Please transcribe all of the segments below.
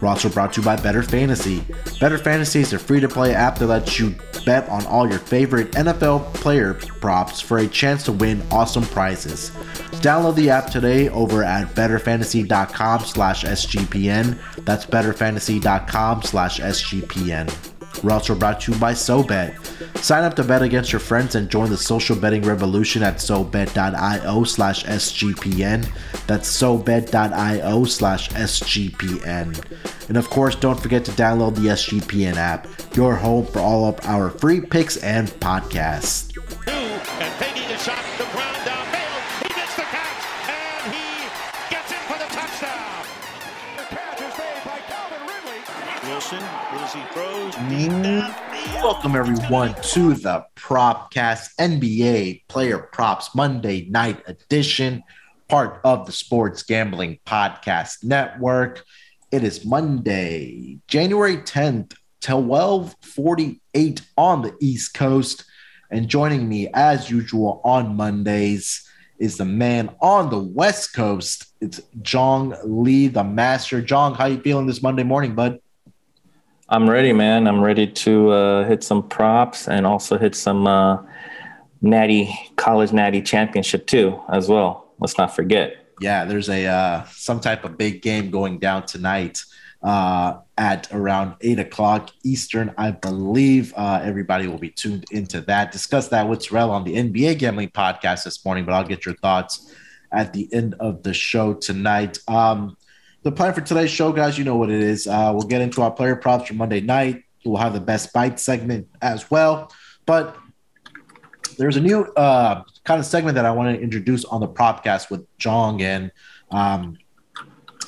We're also brought to you by BettorFantasy. Better Fantasy is a free to play app that lets you bet on all your favorite NFL player props for a chance to win awesome prizes. Download the app today over at bettorfantasy.com slash SGPN. That's bettorfantasy.com slash SGPN. We're also brought to you by SoBet. Sign up to bet against your friends and join the social betting revolution at SoBet.io slash SGPN. That's SoBet.io slash SGPN. And of course, don't forget to download the SGPN app, your home for all of our free picks and podcasts. And taking shot, Welcome everyone to the Propcast NBA Player Props Monday Night Edition, part of the Sports Gambling Podcast Network. It is Monday, January 10th, 1248 on the East Coast. And joining me as usual on Mondays is the man on the West Coast. It's Jong Lee, the master. Jong, how you feeling this Monday morning, bud? I'm ready, man. I'm ready to uh, hit some props and also hit some uh, natty college natty championship too, as well. Let's not forget. yeah, there's a uh, some type of big game going down tonight uh, at around eight o'clock Eastern, I believe. Uh, everybody will be tuned into that. Discuss that with Terrell on the NBA gambling podcast this morning, but I'll get your thoughts at the end of the show tonight. Um, the plan for today's show, guys, you know what it is. Uh, we'll get into our player props for Monday night. We'll have the best bite segment as well, but there's a new uh, kind of segment that I want to introduce on the Propcast with Jong. And um,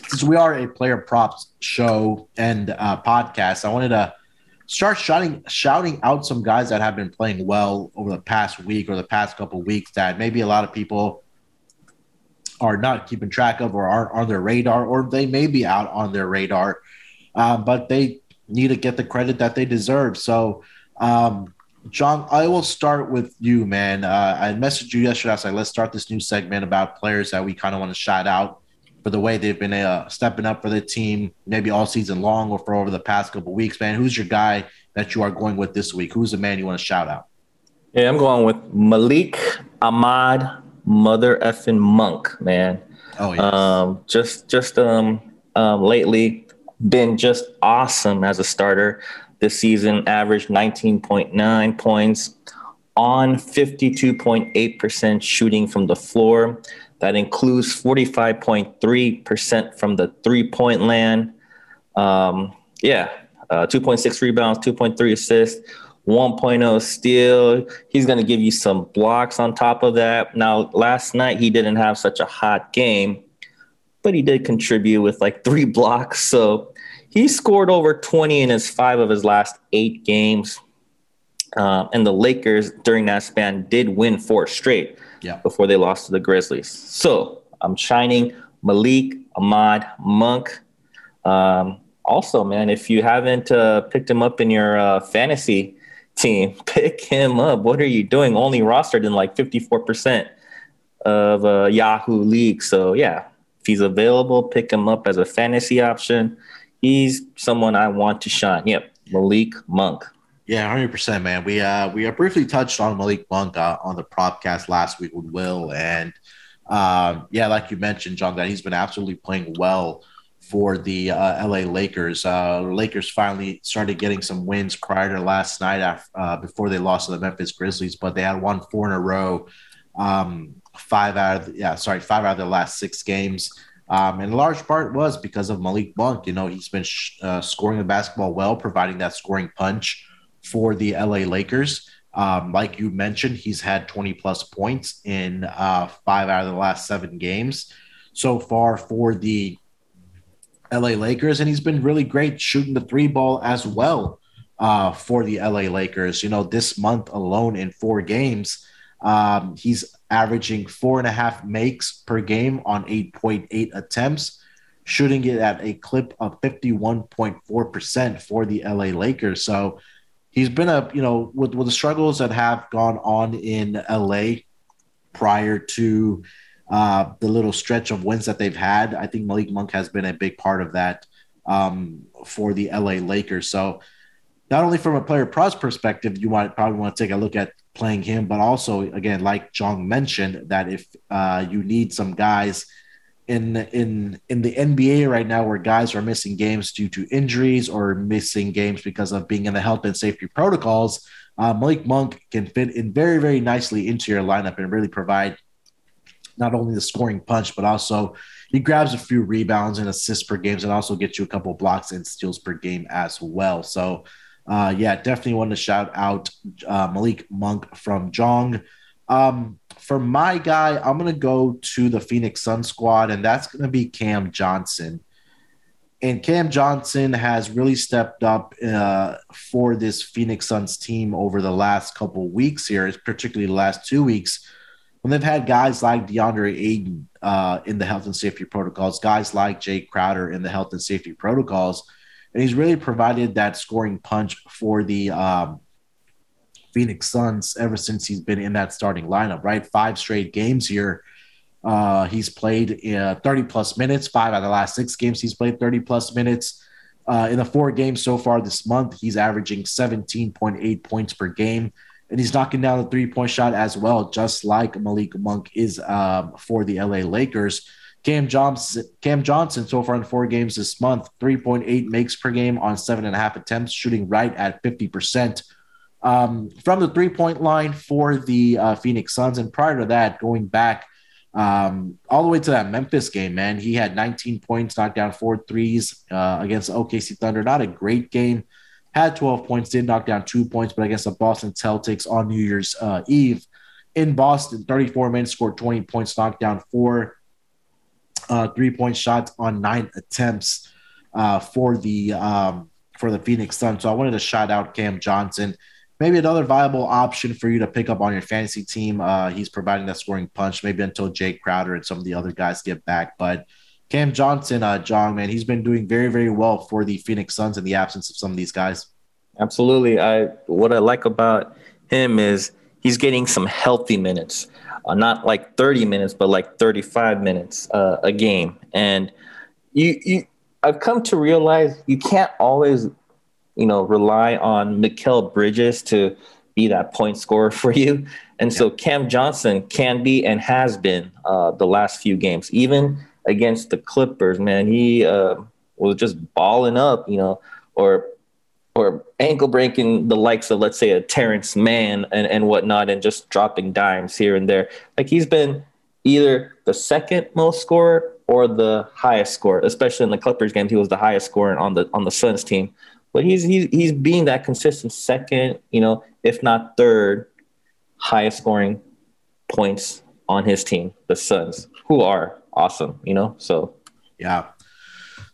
since we are a player props show and uh, podcast, I wanted to start shouting shouting out some guys that have been playing well over the past week or the past couple weeks that maybe a lot of people are not keeping track of or aren't on their radar, or they may be out on their radar, um, but they need to get the credit that they deserve. So, um, Jong, I will start with you, man. Uh, I messaged you yesterday. I was like, let's start this new segment about players that we kind of want to shout out for the way they've been uh, stepping up for the team, maybe all season long or for over the past couple weeks, man. Who's your guy that you are going with this week? Who's the man you want to shout out? Yeah, I'm going with Malik Ahmad, mother effing monk, man. Oh, yes. Um, just just um, um, lately been just awesome as a starter this season. Averaged 19.9 points on 52.8% shooting from the floor. That includes 45.3% from the three point land. Um, yeah, uh, 2.6 rebounds, 2.3 assists, 1.0 steal. He's going to give you some blocks on top of that. Now, last night he didn't have such a hot game, but he did contribute with like three blocks. So he scored over 20 in his five of his last eight games. Um, and the Lakers during that span did win four straight Yeah. before they lost to the Grizzlies. So I'm shining Malik, Ahmad, Monk. Um, also, man, if you haven't uh, picked him up in your uh, fantasy team, pick him up. What are you doing? Only rostered in like 54% of uh, Yahoo League. So, yeah, if he's available, pick him up as a fantasy option. He's someone I want to shine. Yep, Malik Monk. Yeah, hundred percent, man. We uh we uh, briefly touched on Malik Monk uh, on the propcast last week with Will, and um, yeah, like you mentioned, Jong, that he's been absolutely playing well for the uh, LA Lakers. Uh, Lakers finally started getting some wins prior to last night, after, uh, before they lost to the Memphis Grizzlies, but they had won four in a row, um, five out of the, yeah, sorry, five out of the last six games. Um, and large part was because of Malik Monk. You know, he's been sh- uh, scoring the basketball well, providing that scoring punch for the LA Lakers. Um, like you mentioned, he's had 20 plus points in uh, five out of the last seven games so far for the LA Lakers, and he's been really great shooting the three ball as well uh, for the LA Lakers. You know, this month alone in four games, um, he's averaging four and a half makes per game on 8.8 attempts, shooting it at a clip of 51.4% for the LA Lakers. So he's been a, you know, with, with the struggles that have gone on in LA prior to uh, the little stretch of wins that they've had, I think Malik Monk has been a big part of that um, for the LA Lakers. So, not only from a player pros perspective, you might probably want to take a look at playing him, but also again, like Jong mentioned, that if uh, you need some guys in in in the NBA right now, where guys are missing games due to injuries or missing games because of being in the health and safety protocols, uh, Malik Monk can fit in very very nicely into your lineup and really provide not only the scoring punch but also he grabs a few rebounds and assists per game and also gets you a couple blocks and steals per game as well. So uh, yeah, definitely want to shout out uh, Malik Monk from Jong. Um, for my guy, I'm going to go to the Phoenix Sun squad, and that's going to be Cam Johnson. And Cam Johnson has really stepped up uh, for this Phoenix Suns team over the last couple weeks here, particularly the last two weeks, when they've had guys like DeAndre Ayton uh, in the health and safety protocols, guys like Jae Crowder in the health and safety protocols and he's really provided that scoring punch for the um, Phoenix Suns ever since he's been in that starting lineup. Right, five straight games here. Uh, he's played uh, 30 plus minutes. Five out of the last six games, he's played 30 plus minutes. Uh, in the four games so far this month, he's averaging 17.8 points per game, and he's knocking down the three point shot as well, just like Malik Monk is um, for the LA Lakers. Cam Johnson, Cam Johnson, so far in four games this month, 3.8 makes per game on seven and a half attempts, shooting right at 50%. Um, from the three point line for the uh, Phoenix Suns. And prior to that, going back um, all the way to that Memphis game, man, he had 19 points, knocked down four threes uh, against OKC Thunder. Not a great game. Had 12 points, did knock down two points, but against the Boston Celtics on New Year's uh, Eve in Boston, 34 minutes, scored 20 points, knocked down four uh, three point shots on nine attempts uh, for the um, for the Phoenix Suns. So I wanted to shout out Cam Johnson. Maybe another viable option for you to pick up on your fantasy team. Uh, he's providing that scoring punch, maybe until Jake Crowder and some of the other guys get back. But Cam Johnson, uh, Jong, man, he's been doing very, very well for the Phoenix Suns in the absence of some of these guys. Absolutely. I what I like about him is he's getting some healthy minutes uh, not like 30 minutes, but like 35 minutes uh, a game. And you, you, I've come to realize you can't always, you know, rely on Mikal Bridges to be that point scorer for you. And yeah. so Cam Johnson can be and has been uh, the last few games, even against the Clippers. Man, he uh, was just balling up, you know, or or ankle breaking the likes of let's say a Terrence Mann and, and whatnot and just dropping dimes here and there. Like he's been either the second most scorer or the highest scorer, especially in the Clippers game. He was the highest scorer on the on the Suns team. But he's he's he's being that consistent second, you know, if not third highest scoring points on his team, the Suns, who are awesome, you know. So yeah,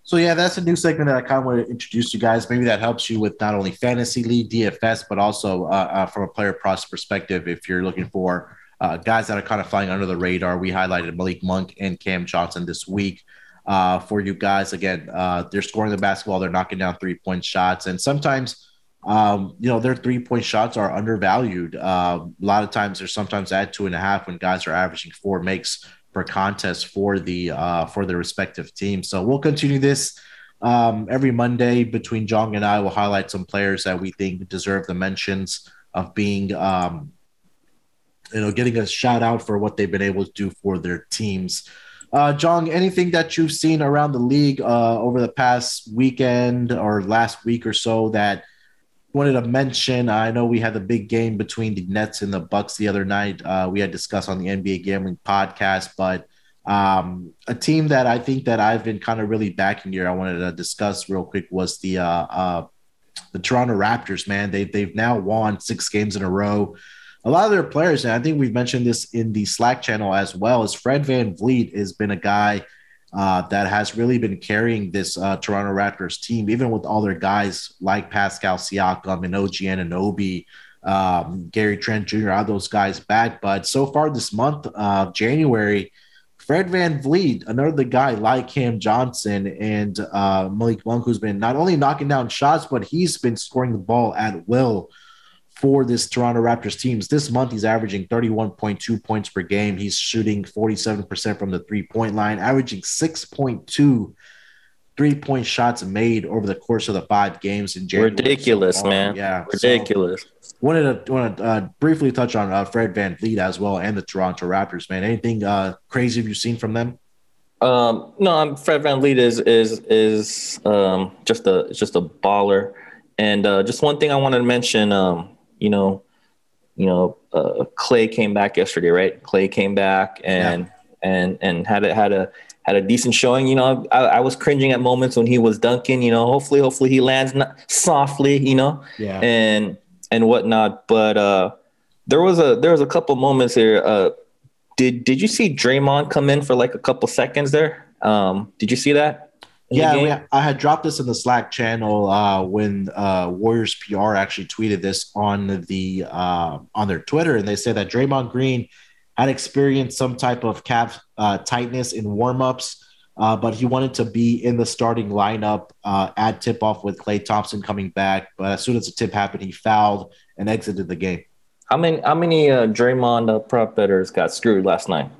so yeah, that's a new segment that I kind of want to introduce you guys. Maybe that helps you with not only fantasy league DFS, but also uh, uh, from a player process perspective. If you're looking for uh, guys that are kind of flying under the radar, we highlighted Malik Monk and Cam Johnson this week uh, for you guys. Again, uh, they're scoring the basketball, they're knocking down three point shots, and sometimes. Um, you know, their three point shots are undervalued. Uh, a lot of times they're sometimes at two and a half when guys are averaging four makes per contest for the uh, for the respective teams. So we'll continue this um, every Monday between Jong and I. We'll highlight some players that we think deserve the mentions of being, um, you know, getting a shout out for what they've been able to do for their teams. Uh, Jong, anything that you've seen around the league uh, over the past weekend or last week or so that wanted to mention i know we had the big game between the nets and the bucks the other night uh, we had discussed on the nba gambling podcast but um, a team that i think that i've been kind of really backing here i wanted to discuss real quick was the uh, uh, the Toronto Raptors, man. They, they've now won six games in a row. A lot of their players, and I think we've mentioned this in the Slack channel as well, is Fred VanVleet has been a guy uh, that has really been carrying this uh, Toronto Raptors team, even with all their guys like Pascal Siakam and OG Anunoby, um, Gary Trent Jr., all those guys back. But so far this month, uh, January, Fred VanVleet, another guy like Cam Johnson and uh, Malik Monk, who's been not only knocking down shots, but he's been scoring the ball at will for this Toronto Raptors teams. This month, he's averaging 31.2 points per game. He's shooting 47% from the three point line, averaging 6.2 three point shots made over the course of the five games in January. Ridiculous, so man. Yeah. Ridiculous. So, wanted to, want to uh, briefly touch on uh, Fred VanVleet as well and the Toronto Raptors, man. Anything uh, crazy have you seen from them? Um, no, I'm, Fred VanVleet is is is um, just a just a baller. And uh, just one thing I wanted to mention, um, you know, you know, uh, Klay came back yesterday, right? Klay came back and yeah. and and had a had a had a decent showing. You know, I, I, was cringing at moments when he was dunking. You know, hopefully, hopefully he lands softly. You know, yeah, and and whatnot. But uh, there was a there was a couple moments here. Uh, did did you see Draymond come in for like a couple seconds there? Um, did you see that? Yeah, we, I had dropped this in the Slack channel uh, when uh, Warriors PR actually tweeted this on the uh, on their Twitter, and they said that Draymond Green had experienced some type of calf uh, tightness in warmups, uh, but he wanted to be in the starting lineup uh, at tip off with Klay Thompson coming back. But as soon as the tip happened, he fouled and exited the game. How many how many Draymond prop betters got screwed last night?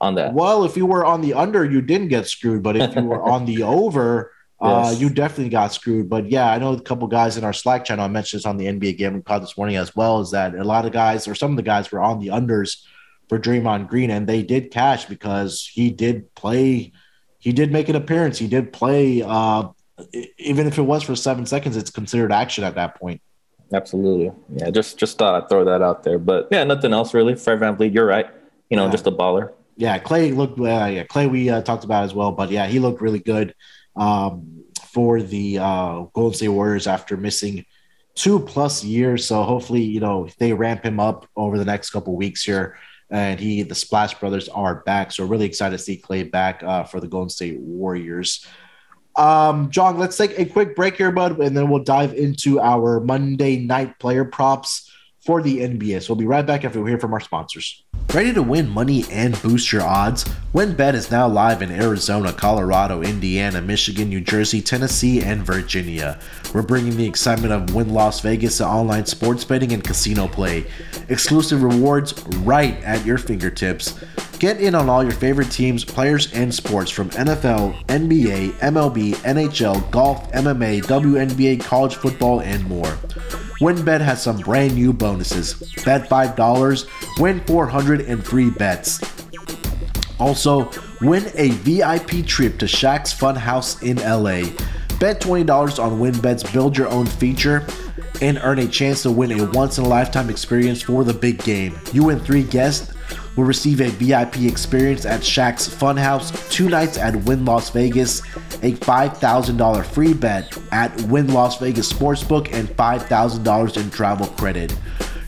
On that? Well, if you were on the under, you didn't get screwed. But if you were on the over, uh, you definitely got screwed. But yeah, I know a couple guys in our Slack channel. I mentioned this on the NBA Gambling Pod this morning as well. Is that a lot of guys or some of the guys were on the unders for Draymond Green, and they did cash because he did play. He did make an appearance. He did play. Uh, even if it was for seven seconds, it's considered action at that point. Absolutely. Yeah, just just thought I'd throw that out there. But yeah, nothing else really. Fred VanVleet, you're right. You know, yeah. just a baller yeah, Klay looked. Uh, yeah, Klay we uh, talked about as well, but yeah, he looked really good um, for the uh, Golden State Warriors after missing two plus years. So hopefully, you know, they ramp him up over the next couple weeks here, and he the Splash Brothers are back. So really excited to see Klay back uh, for the Golden State Warriors. Um, Jong, let's take a quick break here, bud, and then we'll dive into our Monday night player props for the NBA. So we'll be right back after we hear from our sponsors. Ready to win money and boost your odds? WynnBET is now live in Arizona, Colorado, Indiana, Michigan, New Jersey, Tennessee, and Virginia. We're bringing the excitement of Wynn Las Vegas to online sports betting and casino play. Exclusive rewards right at your fingertips. Get in on all your favorite teams, players, and sports from NFL, NBA, MLB, NHL, golf, MMA, WNBA, college football, and more. WynnBET has some brand new bonuses. Bet $5, win 400 in free bets. Also, win a VIP trip to Shaq's Funhouse in LA. Bet $20 on WynnBET's Build Your Own feature and earn a chance to win a once in a lifetime experience for the big game. You and three guests will receive a VIP experience at Shaq's Funhouse, two nights at Wynn Las Vegas, a $5,000 free bet at Wynn Las Vegas Sportsbook, and $5,000 in travel credit.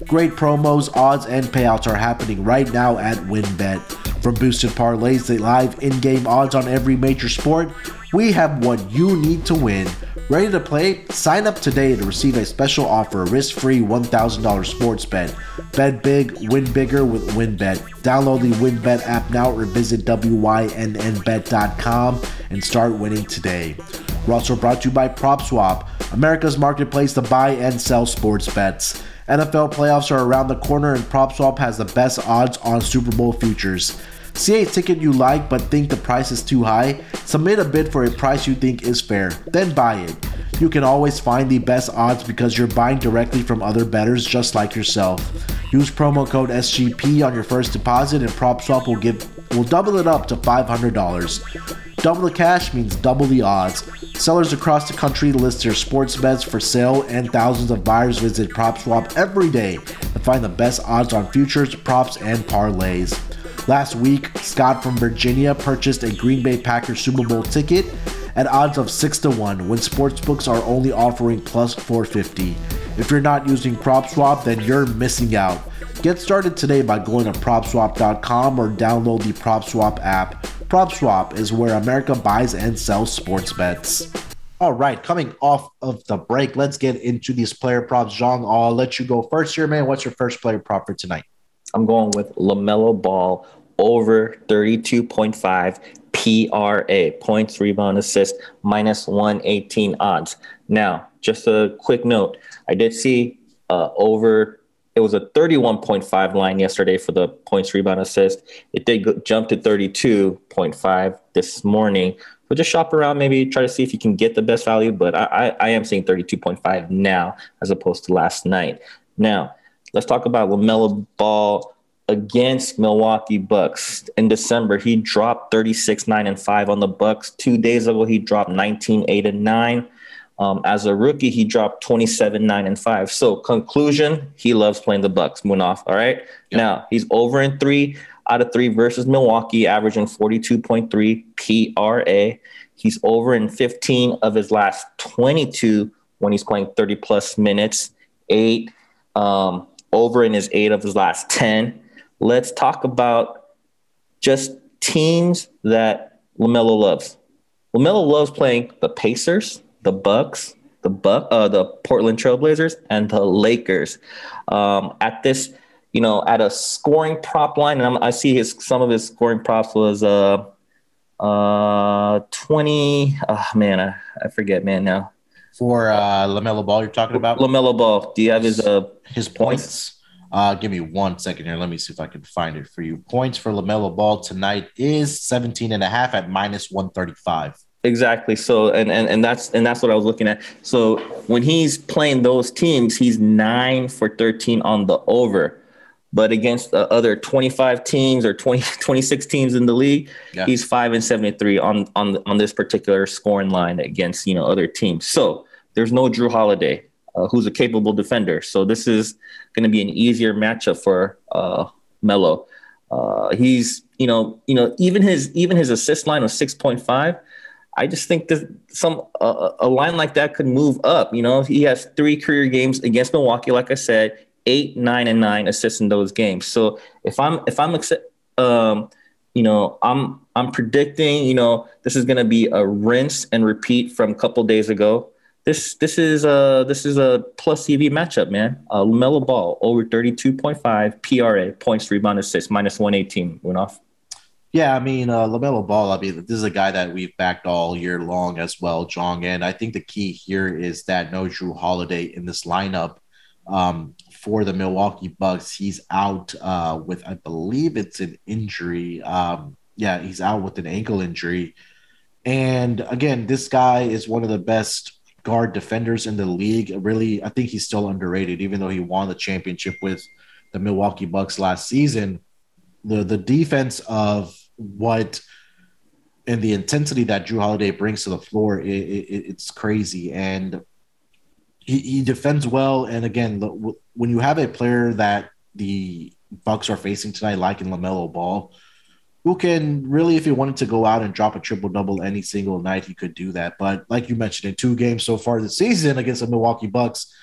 Great promos, odds, and payouts are happening right now at WynnBET. From boosted parlays to live in game odds on every major sport, we have what you need to win. Ready to play? Sign up today to receive a special offer, risk free $1,000 sports bet. Bet big, win bigger with WynnBET. Download the WynnBET app now or visit WYNNBet.com and start winning today. We're also brought to you by PropSwap, America's marketplace to buy and sell sports bets. NFL playoffs are around the corner and PropSwap has the best odds on Super Bowl futures. See a ticket you like but think the price is too high? Submit a bid for a price you think is fair, then buy it. You can always find the best odds because you're buying directly from other bettors just like yourself. Use promo code SGP on your first deposit and PropSwap will give will double it up to $500. Double the cash means double the odds. Sellers across the country list their sports bets for sale, and thousands of buyers visit PropSwap every day to find the best odds on futures, props, and parlays. Last week, Scott from Virginia purchased a Green Bay Packers Super Bowl ticket at odds of 6 to 1 when sportsbooks are only offering plus 450. If you're not using PropSwap, then you're missing out. Get started today by going to PropSwap.com or download the PropSwap app. PropSwap is where America buys and sells sports bets. All right, coming off of the break, let's get into these player props. Jong, I'll let you go first here, man. What's your first player prop for tonight? I'm going with LaMelo Ball over 32.5 PRA, points, rebound, assist, minus 118 odds. Now, just a quick note I did see uh, over, it was a 31.5 line yesterday for the points, rebound, assist. It did go, jump to 32.5 this morning. But just shop around, maybe try to see if you can get the best value. But I, I, I am seeing 32.5 now as opposed to last night. Now, let's talk about LaMelo Ball against Milwaukee Bucks. In December, he dropped 36, 9, and 5 on the Bucks. Two days ago, he dropped 19, 8, and 9. Um, as a rookie, he dropped 27, 9, and 5. So, conclusion, he loves playing the Bucks. Munaf, all right? Yep. Now, he's over in three out of three versus Milwaukee, averaging 42.3 PRA. He's over in 15 of his last 22 when he's playing 30 plus minutes, eight, um, over in his eight of his last 10 let's talk about just teams that LaMelo loves. LaMelo loves playing the Pacers, the Bucks, the Buck, uh, the Portland Trailblazers, and the Lakers. Um, at this, you know, at a scoring prop line, and I'm, i see his some of his scoring props was uh, uh, twenty. Oh man, I, I forget, man. Now for uh, Lamelo Ball, you're talking about Lamelo Ball. Do you have his uh his points? points? Uh, give me one second here. Let me see if I can find it for you. Points for LaMelo Ball tonight is 17 and a half at minus 135. Exactly. So and, and and that's and that's what I was looking at. So when he's playing those teams, he's nine for 13 on the over. But against the other 25 teams or 20, 26 teams in the league, yeah. he's five and 73 on on on this particular scoring line against you know other teams. So there's no Jrue Holiday uh, who's a capable defender. So this is going to be an easier matchup for uh, Melo. Uh, he's you know you know even his even his assist line was six point five. I just think that some uh, a line like that could move up. You know, he has three career games against Milwaukee, like I said, eight, nine, and nine assists in those games. So if I'm if I'm um, you know, I'm I'm predicting, you know, this is going to be a rinse and repeat from a couple days ago this this is a this is a plus EV matchup, man. Uh, Lamelo Ball over thirty two point five PRA points, rebound, assists, minus one eighteen. Went off. Yeah, I mean uh, Lamelo Ball. I mean, this is a guy that we've backed all year long as well, Jong. And I think the key here is that no Jrue Holiday in this lineup um, for the Milwaukee Bucks. He's out uh, with, I believe it's an injury. Um, yeah, he's out with an ankle injury. And again, this guy is one of the best guard defenders in the league. Really, I think he's still underrated, even though he won the championship with the Milwaukee Bucks last season. The the defense of what and the intensity that Jrue Holiday brings to the floor, it, it, it's crazy. And he, he defends well. And again, when you have a player that the Bucks are facing tonight, like in Lamelo Ball, who can really, if he wanted to go out and drop a triple double any single night, he could do that. But like you mentioned, in two games so far this season against the Milwaukee Bucks,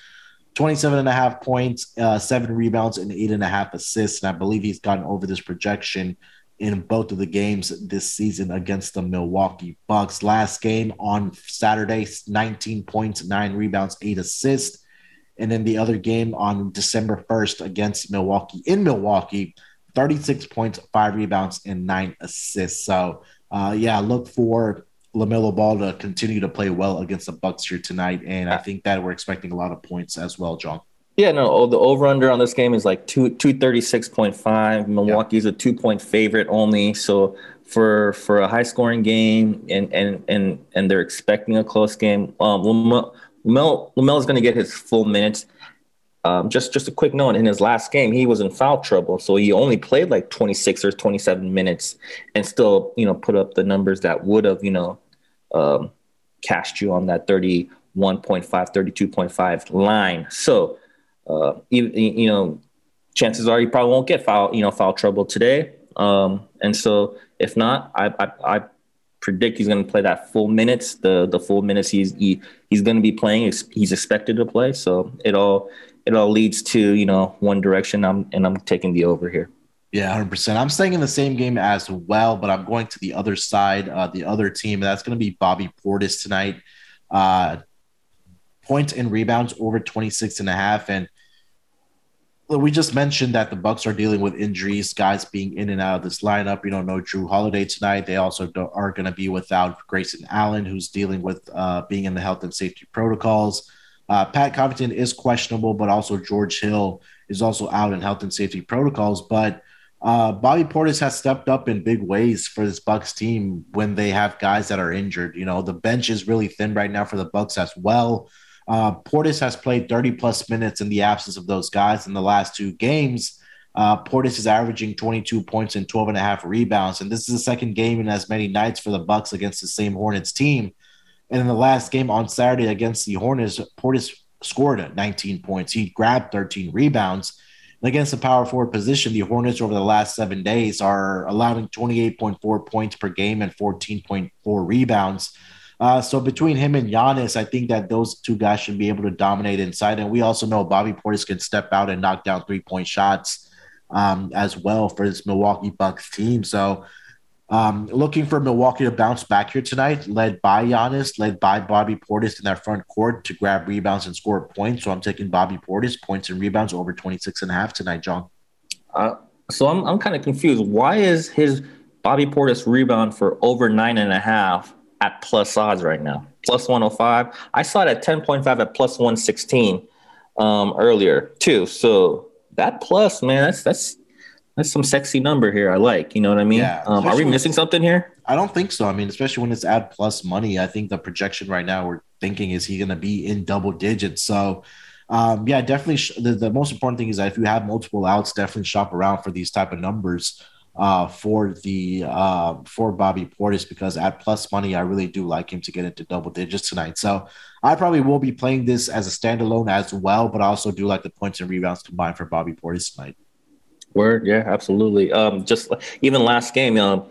27 and a half points, uh, seven rebounds, and eight and a half assists. And I believe he's gotten over this projection in both of the games this season against the Milwaukee Bucks. Last game on Saturday, 19 points, nine rebounds, eight assists. And then the other game on December 1st against Milwaukee in Milwaukee, 36 points, five rebounds, and nine assists. So, uh, yeah, look for Lamelo Ball to continue to play well against the Bucks here tonight, and I think that we're expecting a lot of points as well, Jong. Yeah, no, oh, the over under on this game is like two two thirty six point five. Milwaukee's yeah. a two point favorite only, so for for a high scoring game, and and and and they're expecting a close game. Um, Lamelo Lamelo is going to get his full minutes. Um, just just a quick note: in his last game, he was in foul trouble, so he only played like 26 or 27 minutes, and still, you know, put up the numbers that would have, you know, um, cashed you on that 31.5, 32.5 line. So, uh, you, you know, chances are you probably won't get foul, you know, foul trouble today. Um, and so, if not, I, I, I predict he's going to play that full minutes, the the full minutes he's he, he's going to be playing. He's expected to play. So it all it all leads to you know one direction. I'm and I'm taking the over here. Yeah, hundred percent. I'm staying in the same game as well, but I'm going to the other side, uh, the other team. That's going to be Bobby Portis tonight. Uh, points and rebounds over 26 and a half. And we just mentioned that the Bucks are dealing with injuries, guys being in and out of this lineup. You know Jrue Holiday tonight. They also are going to be without Grayson Allen, who's dealing with uh, being in the health and safety protocols. Uh, Pat Connaughton is questionable, but also George Hill is also out in health and safety protocols. But uh, Bobby Portis has stepped up in big ways for this Bucks team when they have guys that are injured. You know, the bench is really thin right now for the Bucks as well. Uh, Portis has played 30 plus minutes in the absence of those guys in the last two games. Uh, Portis is averaging 22 points and 12 and a half rebounds, and this is the second game in as many nights for the Bucks against the same Hornets team. And in the last game on Saturday against the Hornets, Portis scored 19 points. He grabbed 13 rebounds. And against the power forward position, the Hornets over the last seven days are allowing 28.4 points per game and 14.4 rebounds. Uh, so between him and Giannis, I think that those two guys should be able to dominate inside. And we also know Bobby Portis can step out and knock down three point shots um, as well for this Milwaukee Bucks team. So um, looking for Milwaukee to bounce back here tonight, led by Giannis, led by Bobby Portis in that front court to grab rebounds and score points. So I'm taking Bobby Portis points and rebounds over 26 and a half tonight, Jong. Uh, so I'm, I'm kind of confused. Why is his Bobby Portis rebound for over nine and a half at plus odds right now, plus 105. I saw it at 10.5 at plus 116 um, earlier too. So that plus, man, that's that's that's some sexy number here. I like, you know what I mean? Yeah, um, are we missing something here? I don't think so. I mean, especially when it's at plus money, I think the projection right now we're thinking is he going to be in double digits. So, um, yeah, definitely. Sh- the, the most important thing is that if you have multiple outs, definitely shop around for these type of numbers uh, for the uh, for Bobby Portis because at plus money, I really do like him to get into double digits tonight. So I probably will be playing this as a standalone as well, but I also do like the points and rebounds combined for Bobby Portis tonight. Word, yeah, absolutely. Um, just even last game, um,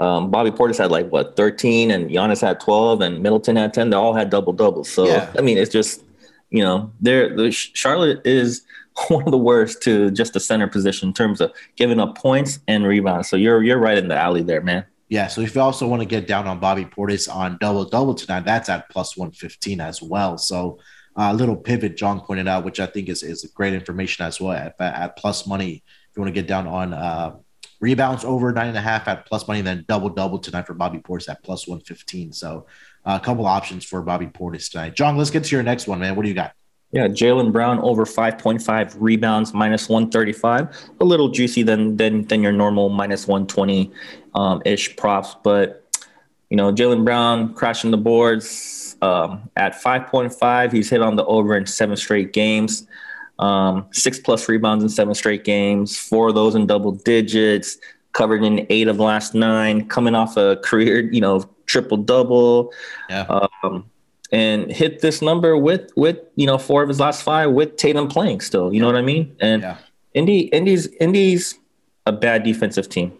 um, Bobby Portis had like what 13, and Giannis had 12, and Middleton had 10. They all had double doubles. So yeah. I mean, it's just you know, there the Charlotte is one of the worst to just the center position in terms of giving up points and rebounds. So you're you're right in the alley there, man. Yeah. So if you also want to get down on Bobby Portis on double double tonight, that's at plus one fifteen as well. So a uh, little pivot Jong pointed out, which I think is is great information as well at, at plus money. If you want to get down on uh, rebounds over nine and a half at plus money, then double double tonight for Bobby Portis at plus one fifteen. So uh, a couple options for Bobby Portis tonight. Jong, let's get to your next one, man. What do you got? Yeah, Jaylen Brown over 5.5 rebounds, minus 135. A little juicy than than than your normal minus 120 um, ish props, but you know Jaylen Brown crashing the boards um, at 5.5. He's hit on the over in seven straight games. Um, six plus rebounds in seven straight games. Four of those in double digits. Covered in eight of the last nine. Coming off a career, you know, triple double. Yeah. Um, and hit this number with with you know four of his last five with Tatum playing still. You yeah. know what I mean? And yeah. Indy Indy's Indy's a bad defensive team,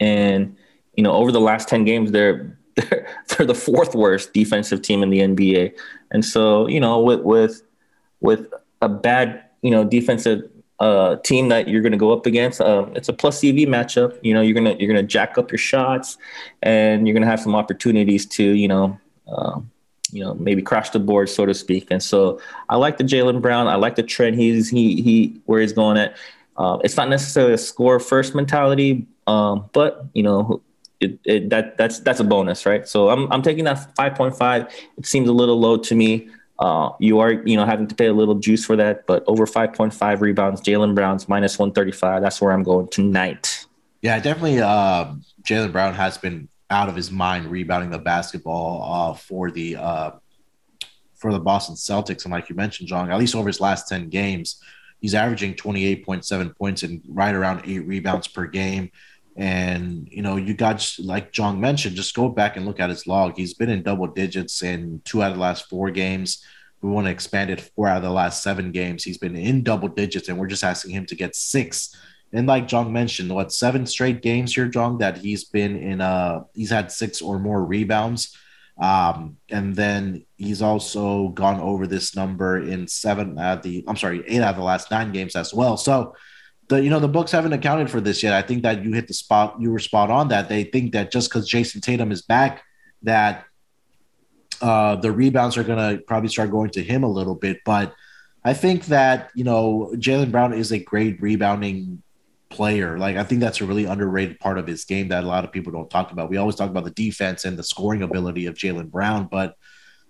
and you know over the last ten games they're they're, they're the fourth worst defensive team in the NBA. And so you know with with with a bad you know defensive uh, team that you're going to go up against. Um, it's a plus EV matchup. You know, you're gonna you're gonna jack up your shots, and you're gonna have some opportunities to you know um, you know, maybe crash the board, so to speak. And so I like the Jaylen Brown. I like the trend he's he he where he's going at. Uh, it's not necessarily a score first mentality, um, but you know, it, it, that that's that's a bonus, right? So I'm I'm taking that 5.5. It seems a little low to me. Uh, you are you know having to pay a little juice for that, but over 5.5 rebounds, Jaylen Brown's minus 135. That's where I'm going tonight. Yeah, definitely. Uh, Jaylen Brown has been out of his mind rebounding the basketball uh, for the uh, for the Boston Celtics. And like you mentioned, Jong, at least over his last 10 games, he's averaging 28.7 points and right around eight rebounds per game. And, you know, you got, like Jong mentioned, just go back and look at his log. He's been in double digits in two out of the last four games. We want to expand it four out of the last seven games. He's been in double digits, and we're just asking him to get six And like Jong mentioned, what seven straight games here, Jong, that he's been in uh he's had six or more rebounds. Um, and then he's also gone over this number in seven out of the I'm sorry, eight out of the last nine games as well. So the you know the books haven't accounted for this yet. I think that you hit the spot you were spot on that they think that just because Jayson Tatum is back, that uh the rebounds are gonna probably start going to him a little bit. But I think that you know Jaylen Brown is a great rebounding player. Like I think that's a really underrated part of his game that a lot of people don't talk about. We always talk about the defense and the scoring ability of Jaylen Brown, but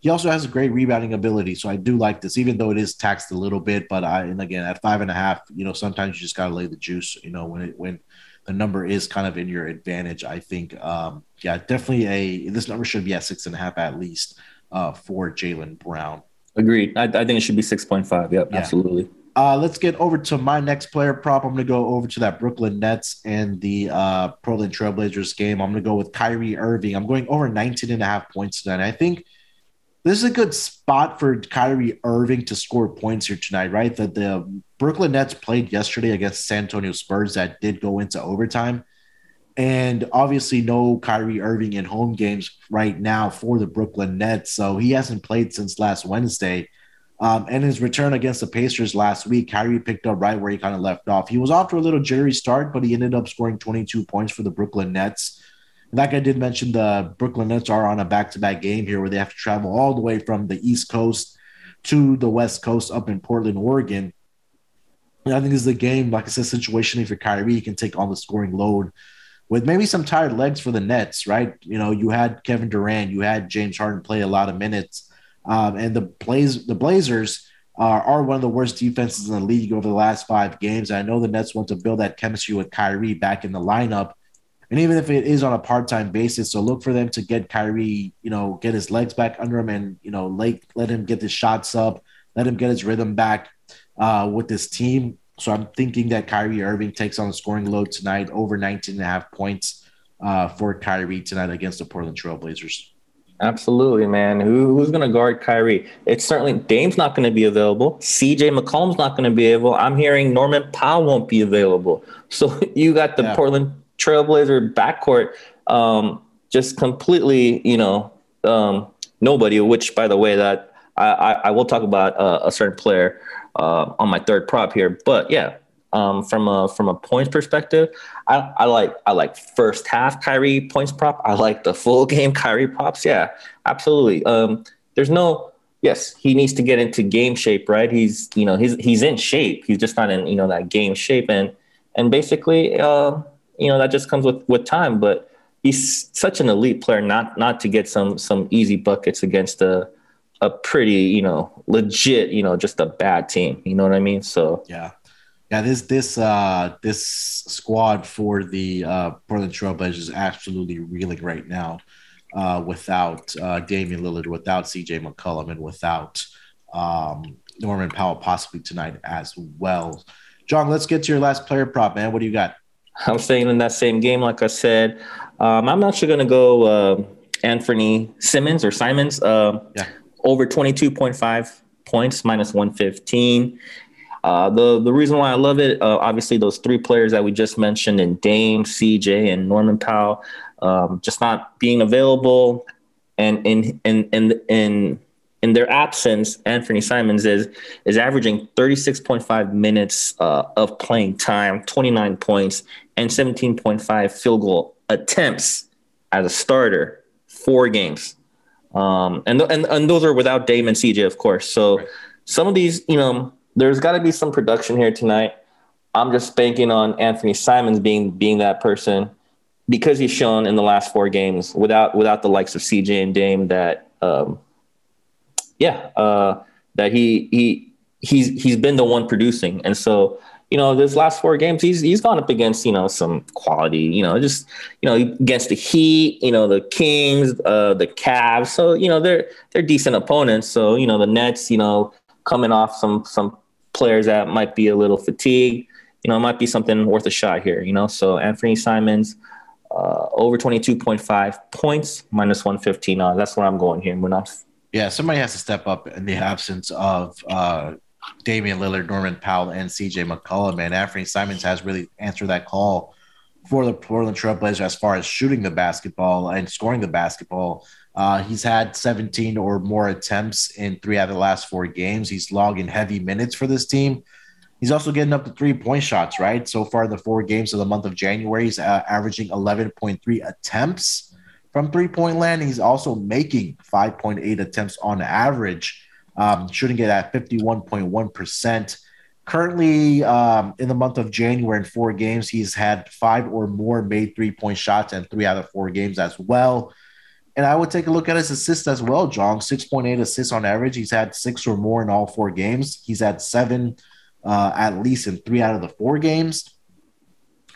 he also has a great rebounding ability. So I do like this, even though it is taxed a little bit. But I and again at five and a half, you know, sometimes you just gotta lay the juice, you know, when it when the number is kind of in your advantage. I think um yeah, definitely a this number should be at six and a half at least uh for Jaylen Brown. Agreed. I, I think it should be 6.5. Yep, Yeah. absolutely. Uh, let's get over to my next player prop. I'm going to go over to that Brooklyn Nets and the uh, Portland Trailblazers game. I'm going to go with Kyrie Irving. I'm going over 19 and a half points tonight. I think this is a good spot for Kyrie Irving to score points here tonight, right? That the Brooklyn Nets played yesterday against San Antonio Spurs that did go into overtime. And obviously, no Kyrie Irving in home games right now for the Brooklyn Nets. So he hasn't played since last Wednesday. Um, and his return against the Pacers last week, Kyrie picked up right where he kind of left off. He was off to a little jittery start, but he ended up scoring 22 points for the Brooklyn Nets. Like I did mention, the Brooklyn Nets are on a back to back game here where they have to travel all the way from the East Coast to the West Coast up in Portland, Oregon. And I think this is a game, like I said, situationally for Kyrie, he can take on the scoring load with maybe some tired legs for the Nets, right? You know, you had Kevin Durant, you had James Harden play a lot of minutes. Um, and the Blaze, the Blazers are, are one of the worst defenses in the league over the last five games. I know the Nets want to build that chemistry with Kyrie back in the lineup, and even if it is on a part-time basis, so look for them to get Kyrie, you know, get his legs back under him, and you know, let let him get his shots up, let him get his rhythm back uh, with this team. So I'm thinking that Kyrie Irving takes on the scoring load tonight, over 19 and a half points uh, for Kyrie tonight against the Portland Trailblazers. Absolutely, man. Who, who's going to guard Kyrie? It's certainly Dame's not going to be available. CJ McCollum's not going to be able. I'm hearing Norman Powell won't be available. So you got the Yeah. Portland Trailblazer backcourt um, just completely, you know, um, nobody. Which, by the way, that I, I, I will talk about uh, a certain player uh, on my third prop here. But yeah, um, from a from a points perspective, I, I like I like first half Kyrie points prop. I like the full game Kyrie props. Yeah, absolutely. Um, there's no yes, he needs to get into game shape, right? He's you know he's he's in shape. He's just not in you know that game shape, and and basically uh, you know that just comes with with time. But he's such an elite player, not not to get some some easy buckets against a a pretty you know legit you know just a bad team. You know what I mean? So Yeah. Yeah, this this uh this squad for the uh Portland Trailblazers is absolutely reeling right now. Uh without uh Damian Lillard, without CJ McCollum, and without um Norman Powell possibly tonight as well. Jong, let's get to your last player prop, man. What do you got? I'm staying in that same game, like I said. Um, I'm actually going to go uh, Anthony Simmons or Simons uh, Yeah. over 22.5 points, minus 115. Uh, the the reason why I love it, uh, obviously, those three players that we just mentioned, and Dame, CJ, and Norman Powell, um, just not being available, and in in in in in their absence, Anthony Simons is is averaging 36.5 minutes uh, of playing time, 29 points, and 17.5 field goal attempts as a starter, four games. Um, and, and and those are without Dame and CJ, of course. So Right. some of these, you know, there's got to be some production here tonight. I'm just banking on Anthony Simons being being that person because he's shown in the last four games without without the likes of CJ and Dame that um, yeah, uh, that he he he's he's been the one producing, and so you know this last four games he's he's gone up against you know some quality, you know just you know against the Heat, you know the Kings, uh, the Cavs, so you know they're they're decent opponents. So you know the Nets, you know coming off some some players that might be a little fatigued, you know it might be something worth a shot here, you know. So Anthony Simons. Uh, over 22.5 points minus 115 uh, that's where i'm going here we're not Yeah, somebody has to step up in the absence of uh Damian Lillard, Norman Powell, and CJ McCollum. And Anthony Simons has really answered that call for the Portland Trailblazers as far as shooting the basketball and scoring the basketball. Uh, he's had 17 or more attempts in three out of the last four games. He's logging heavy minutes for this team. He's also getting up to three point shots, right? So far, the four games of the month of January, he's uh, averaging 11.3 attempts from three point land. He's also making 5.8 attempts on average, um, shooting it at 51.1%. Currently, um, in the month of January, in four games, he's had five or more made three point shots and three out of four games as well. And I would take a look at his assists as well, Jong. 6.8 assists on average. He's had six or more in all four games. He's had seven uh, at least in three out of the four games,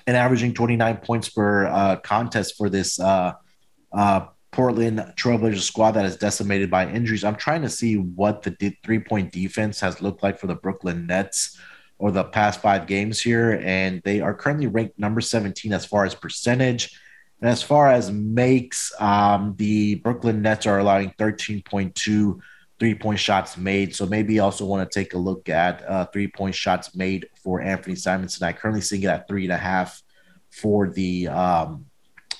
and averaging 29 points per uh, contest for this uh, uh Portland Trailblazers squad that is decimated by injuries. I'm trying to see what the three point defense has looked like for the Brooklyn Nets over the past five games here, and they are currently ranked number 17 as far as percentage. And as far as makes, um, the Brooklyn Nets are allowing 13.2 three point shots made. So maybe also want to take a look at uh, three point shots made for Anfernee Simons tonight. Currently seeing it at three and a half for the um,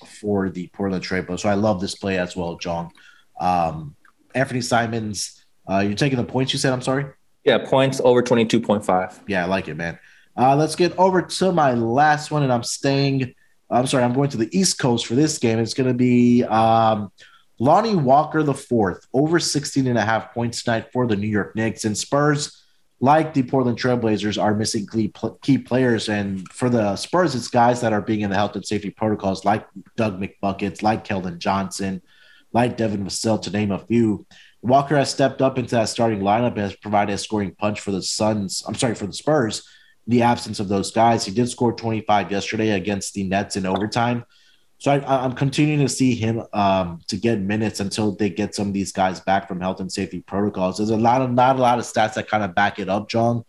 for the Portland Trailblazers. So I love this play as well, Jong. Um, Anfernee Simons, uh, you're taking the points you said. I'm sorry. Yeah, points over twenty two point five. Yeah, I like it, man. Uh, let's get over to my last one, and I'm staying. I'm sorry, I'm going to the East Coast for this game. It's going to be um, Lonnie Walker the fourth, over 16 and a half points tonight for the New York Knicks. And Spurs, like the Portland Trailblazers, are missing key, players. And for the Spurs, it's guys that are being in the health and safety protocols, like Doug McBuckets, like Keldon Johnson, like Devin Vassell, to name a few. Walker has stepped up into that starting lineup and has provided a scoring punch for the Suns. I'm sorry, for the Spurs. The absence of those guys, he did score 25 yesterday against the Nets in overtime. So I, am continuing to see him um, to get minutes until they get some of these guys back from health and safety protocols. There's a lot of not a lot of stats that kind of back it up, Jong.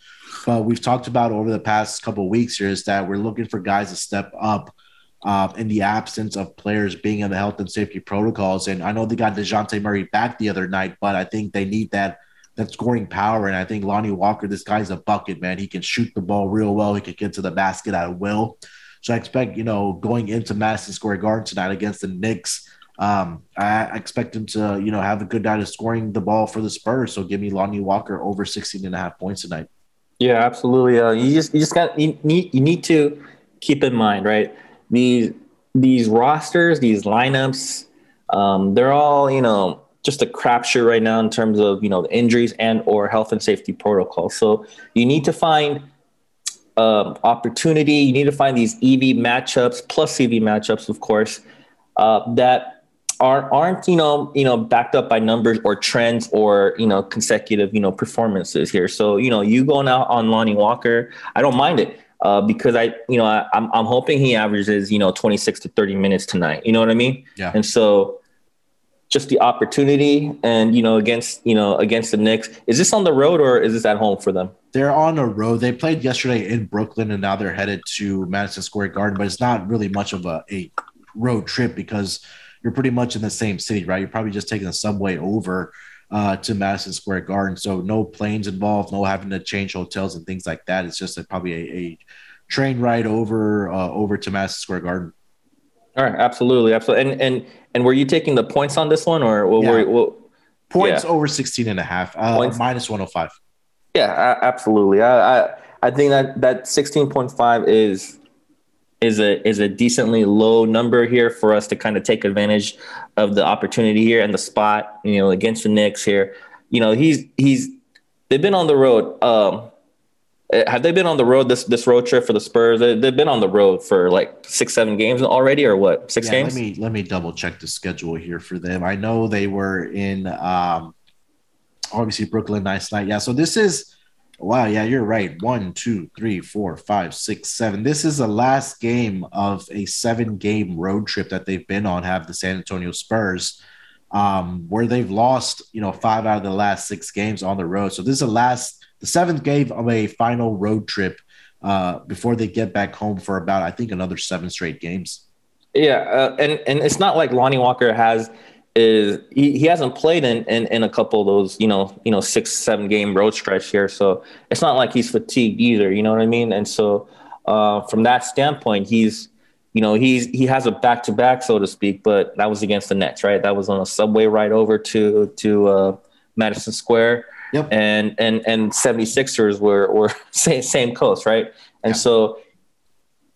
But we've talked about over the past couple weeks here is that we're looking for guys to step up uh, in the absence of players being in the health and safety protocols. And I know they got Dejounte Murray back the other night, but I think they need that that scoring power. And I think Lonnie Walker, this guy's a bucket, man. He can shoot the ball real well. He can get to the basket at will. So I expect, you know, going into Madison Square Garden tonight against the Knicks, um, I expect him to, you know, have a good night of scoring the ball for the Spurs. So give me Lonnie Walker over 16 and a half points tonight. Yeah, absolutely. Uh, you just you just got you need you need to keep in mind, right? These these rosters, these lineups, um, they're all you know just a crapshoot right now in terms of you know the injuries and or health and safety protocol. So you need to find um, opportunity. You need to find these EV matchups plus EV matchups, of course, uh, that are aren't you know you know backed up by numbers or trends or you know consecutive you know performances here. So you know you going out on Lonnie Walker, I don't mind it. Uh, because I, you know, I, I'm, I'm hoping he averages, you know, 26 to 30 minutes tonight. You know what I mean? Yeah. And so, just the opportunity and you know against you know against the Knicks. Is this on the road or is this at home for them? They're on the road. They played yesterday in Brooklyn and now they're headed to Madison Square Garden, but it's not really much of a, a road trip because you're pretty much in the same city, right? You're probably just taking the subway over uh, to Madison Square Garden. So no planes involved, no having to change hotels and things like that. It's just a, probably a, a, train ride over uh, over to Madison Square Garden. All right, absolutely, absolutely. And and and were you taking the points on this one, or what yeah. were what, points yeah. over 16 and a half, uh, minus 105? Yeah, absolutely. I, I I think that that 16.5 is is a is a decently low number here for us to kind of take advantage of the opportunity here and the spot, you know, against the Knicks here. You know, he's he's they've been on the road. Um, have they been on the road this this road trip for the Spurs? They, have been on the road for like six, seven games already, or what? Six yeah, games. Let me let me double check the schedule here for them. I know they were in um, obviously Brooklyn last night. Yeah, so this is wow. Yeah, you're right. One, two, three, four, five, six, seven. This is the last game of a seven game road trip that they've been on. Have the San Antonio Spurs. Um, where they've lost, you know, five out of the last six games on the road. So this is the last the seventh game of a final road trip uh, before they get back home for about, I think, another seven straight games. Yeah, uh, and and it's not like Lonnie Walker has is he, he hasn't played in, in in a couple of those you know you know six seven game road stretch here, so it's not like he's fatigued either. You know what I mean? And so uh, from that standpoint, he's you know he's he has a back to back so to speak, but that was against the Nets, right? That was on a subway ride over to to uh, Madison Square. Yep. And and and 76ers were were same same coast, right? And yeah. so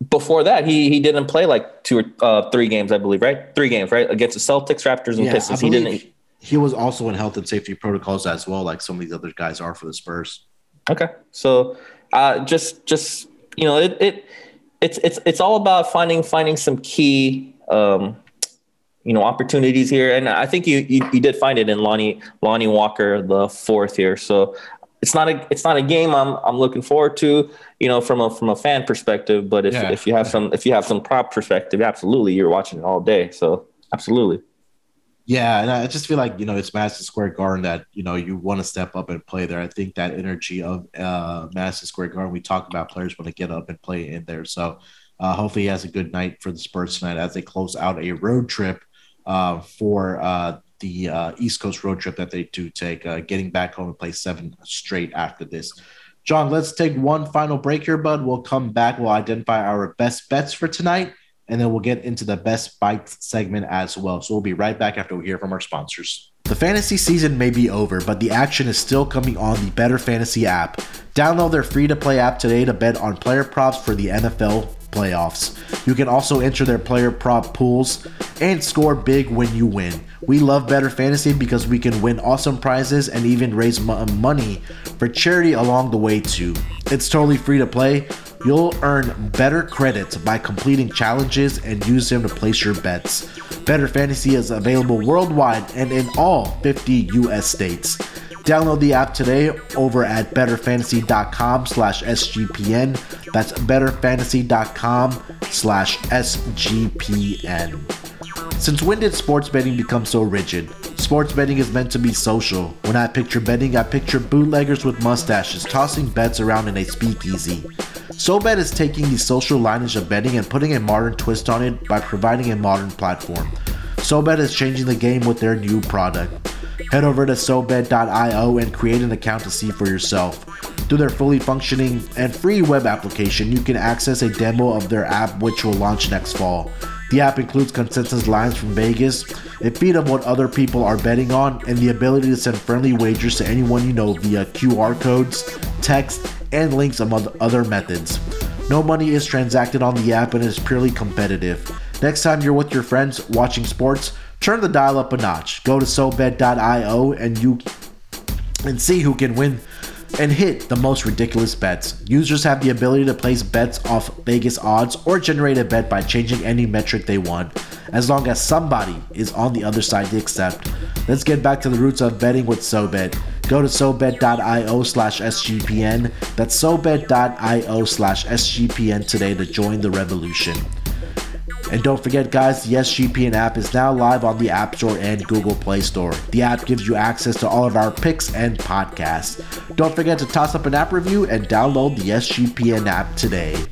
before that, he he didn't play like two or uh, three games, I believe, right? Three games, right, against the Celtics, Raptors, and yeah, Pistons. He didn't. He was also in health and safety protocols as well, like some of these other guys are for the Spurs. Okay, so uh, just just you know, it it it's it's it's all about finding finding some key um, you know opportunities here, and I think you, you you did find it in Lonnie Lonnie Walker the fourth here. So it's not a it's not a game I'm I'm looking forward to, you know, from a from a fan perspective. But if yeah. if you have some if you have some prop perspective, absolutely, you're watching it all day. So absolutely. Yeah, and I just feel like you know it's Madison Square Garden that you know you want to step up and play there. I think that energy of uh, Madison Square Garden, we talk about players want to get up and play in there. So uh, hopefully he has a good night for the Spurs tonight as they close out a road trip uh, for uh, the uh, East Coast road trip that they do take, uh, getting back home and play seven straight after this. Jong, let's take one final break here, bud. We'll come back. We'll identify our best bets for tonight, and then we'll get into the best bites segment as well. So we'll be right back after we hear from our sponsors. The fantasy season may be over, but the action is still coming on the BettorFantasy app. Download their free to play app today to bet on player props for the NFL playoffs. You can also enter their player prop pools and score big when you win. We love BettorFantasy because we can win awesome prizes and even raise money for charity along the way too. It's totally free to play. You'll earn better credits by completing challenges and use them to place your bets. BettorFantasy is available worldwide and in all 50 US states. Download the app today over at bettorfantasy.com slash SGPN. That's bettorfantasy.com slash SGPN. Since when did sports betting become so rigid? Sports betting is meant to be social. When I picture betting, I picture bootleggers with mustaches tossing bets around in a speakeasy. SoBet is taking the social lineage of betting and putting a modern twist on it by providing a modern platform. SoBet is changing the game with their new product. Head over to SoBet.io and create an account to see for yourself. Through their fully functioning and free web application, you can access a demo of their app which will launch next fall. The app includes consensus lines from Vegas, a feed of what other people are betting on, and the ability to send friendly wagers to anyone you know via QR codes, text, and links among other methods. No money is transacted on the app and is purely competitive. Next time you're with your friends watching sports, turn the dial up a notch. Go to SoBet.io and you and see who can win and hit the most ridiculous bets. Users have the ability to place bets off Vegas odds or generate a bet by changing any metric they want, as long as somebody is on the other side to accept. Let's get back to the roots of betting with SoBet. Go to SoBet.io slash SGPN. That's SoBet.io slash SGPN today to join the revolution. And don't forget, guys, the SGPN app is now live on the App Store and Google Play Store. The app gives you access to all of our picks and podcasts. Don't forget to toss up an app review and download the SGPN app today.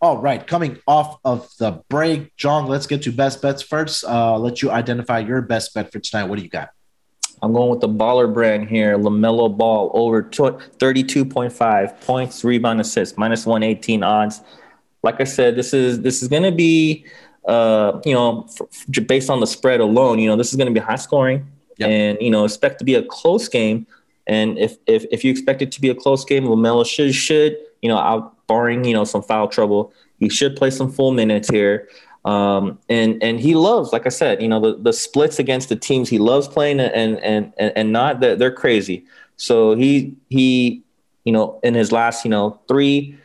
All right, coming off of the break, Jong, let's get to best bets first. Uh, let you identify your best bet for tonight. What do you got? I'm going with the baller brand here, LaMelo Ball, over 32.5 points, rebound, assist, minus 118 odds. Like I said, this is this is going to be uh, you know, for, based on the spread alone, you know, this is going to be high scoring, yep. and you know, expect to be a close game. And if if if you expect it to be a close game, LaMelo should should you know, out barring you know some foul trouble, he should play some full minutes here. Um, and and he loves, like I said, you know, the, the splits against the teams he loves playing and and and, and not that they're crazy. So he he, you know, in his last you know three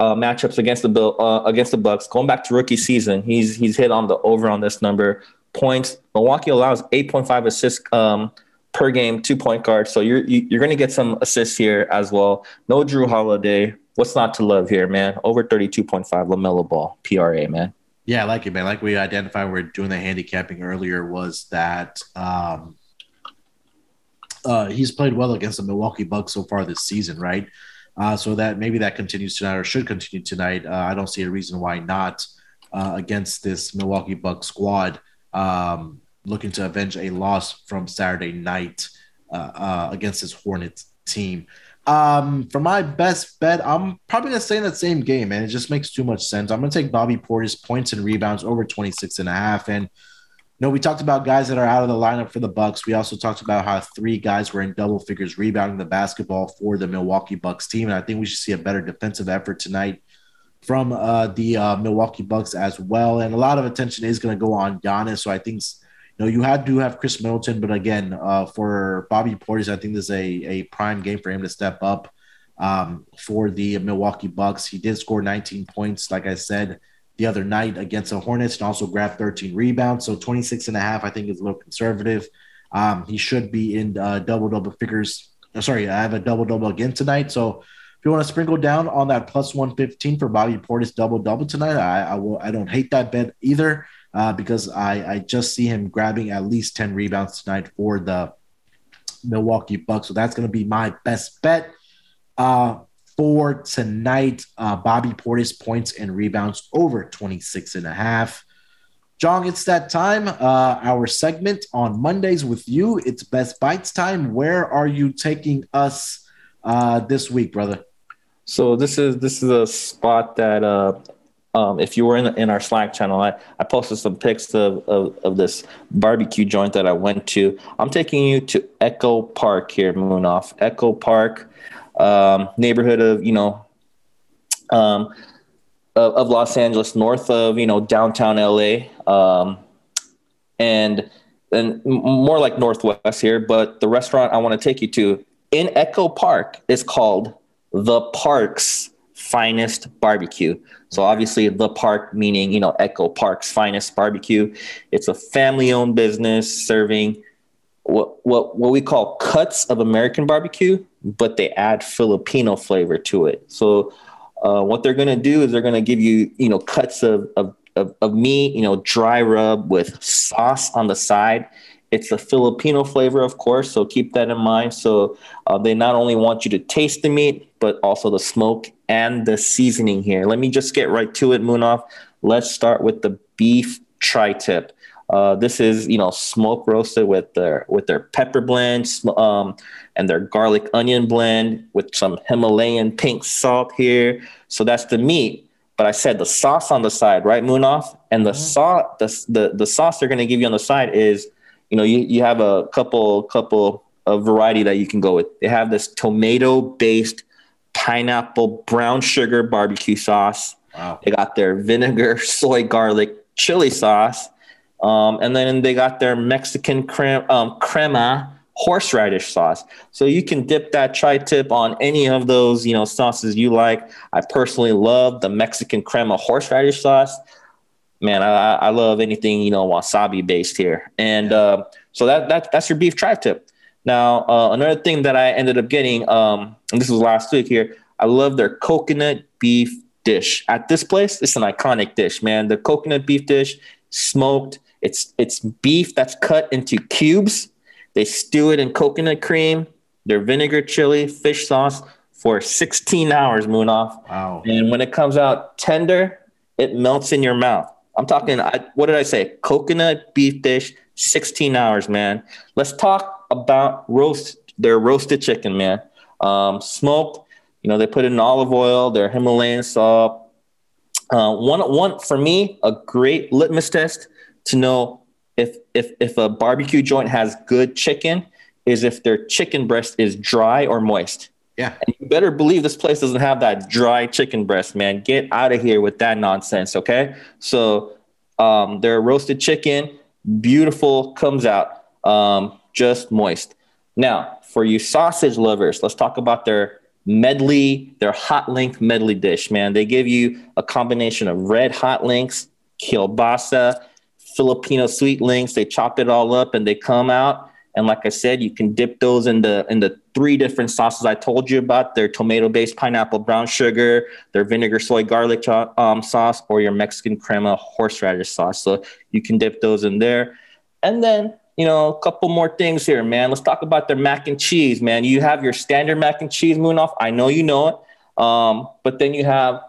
uh, matchups against the Bill uh, against the Bucks. Going back to rookie season, he's he's hit on the over on this number points. Milwaukee allows 8.5 assists um, per game, two point guard. So you're you, are going to get some assists here as well. No Jrue Holiday. What's not to love here, man? Over 32.5 LaMelo Ball PRA, man. Yeah, I like it, man. Like we identified, we are doing the handicapping earlier. Was that um, uh, he's played well against the Milwaukee Bucks so far this season, right? Uh, so that maybe that continues tonight or should continue tonight. Uh, I don't see a reason why not uh, against this Milwaukee Bucks squad. Um, looking to avenge a loss from Saturday night uh, uh, against this Hornets team. Um, for my best bet, I'm probably gonna stay in that same game, and It just makes too much sense. I'm gonna take Bobby Portis points and rebounds over 26 and a half. And know, we talked about guys that are out of the lineup for the Bucks. We also talked about how three guys were in double figures rebounding the basketball for the Milwaukee Bucks team. And I think we should see a better defensive effort tonight from uh, the uh, Milwaukee Bucks as well. And a lot of attention is going to go on Giannis. So I think you know you had to have Khris Middleton, but again, uh, for Bobby Portis, I think this is a a prime game for him to step up. Um, for the Milwaukee Bucks, he did score 19 points, like I said the other night against the Hornets, and also grabbed 13 rebounds. So 26 and a half, I think, is a little conservative. Um, he should be in uh, double double figures. Uh, sorry, I have a double double again tonight. So if you want to sprinkle down on that plus 115 for Bobby Portis double double tonight, I, I will. I don't hate that bet either uh, because I, I just see him grabbing at least 10 rebounds tonight for the Milwaukee Bucks. So that's going to be my best bet uh, for tonight. Uh, Bobby Portis points and rebounds over 26 and a half. Jong, it's that time. Uh, our segment on Mondays with you. It's Best Bites time. Where are you taking us uh, this week, brother? So this is this is a spot that uh, um, if you were in, in our Slack channel, I, I posted some pics of, of, of, this barbecue joint that I went to. I'm taking you to Echo Park here, Munaf. Echo Park, um, neighborhood of, you know, um, of, of, Los Angeles, north of, you know, downtown LA. Um, and, and more like Northwest here. But the restaurant I want to take you to in Echo Park is called The Parks finest barbecue. So obviously the park meaning, you know, Echo Park's finest barbecue. It's a family-owned business serving what what what we call cuts of American barbecue, but they add Filipino flavor to it. So uh, what they're going to do is they're going to give you, you know, cuts of, of of, of meat, you know, dry rub with sauce on the side. It's a Filipino flavor, of course, so keep that in mind. So uh, they not only want you to taste the meat, but also the smoke and the seasoning here. Let me just get right to it, Munaf. Let's start with the beef tri-tip. Uh, this is you know smoke roasted with their with their pepper blend um, and their garlic onion blend with some Himalayan pink salt here. So that's the meat. But I said the sauce on the side, right, Munaf? And the mm-hmm. sauce, the, the the sauce they're going to give you on the side is you know, you, you have a couple couple of variety that you can go with. They have this tomato based pineapple brown sugar barbecue sauce. Wow. They got their vinegar, soy, garlic, chili sauce. Um, and then they got their Mexican crema, um, crema horseradish sauce. So you can dip that tri-tip on any of those, you know, sauces you like. I personally love the Mexican crema horseradish sauce man, I, I love anything you know wasabi based here, and uh, so that that that's your beef tri-tip. Now, uh, another thing that I ended up getting, um, and this was last week here, I love their coconut beef dish at this place. It's an iconic dish, man. The coconut beef dish, smoked. It's it's beef that's cut into cubes. They stew it in coconut cream, their vinegar, chili, fish sauce for 16 hours, Munaf. Wow. And when it comes out tender, it melts in your mouth. I'm talking, I, what did I say? Coconut beef dish, 16 hours, man. Let's talk about roast, their roasted chicken, man. Um, smoked, you know, they put it in olive oil, their Himalayan salt. Uh, one, one for me, a great litmus test to know if, if, if a barbecue joint has good chicken is if their chicken breast is dry or moist. Yeah. And you better believe this place doesn't have that dry chicken breast, man. Get out of here with that nonsense, okay? So um, their roasted chicken, beautiful, comes out um, just moist. Now, for you sausage lovers, let's talk about their medley, their hot link medley dish, man. They give you a combination of red hot links, kielbasa, Filipino sweet links. They chop it all up and they come out and like I said, you can dip those in the in the three different sauces I told you about: their tomato-based pineapple brown sugar, their vinegar soy garlic um, sauce, or your Mexican crema horseradish sauce. So you can dip those in there, and then you know a couple more things here, man. Let's talk about their mac and cheese, man. You have your standard mac and cheese, Munaf. I know you know it, um, but then you have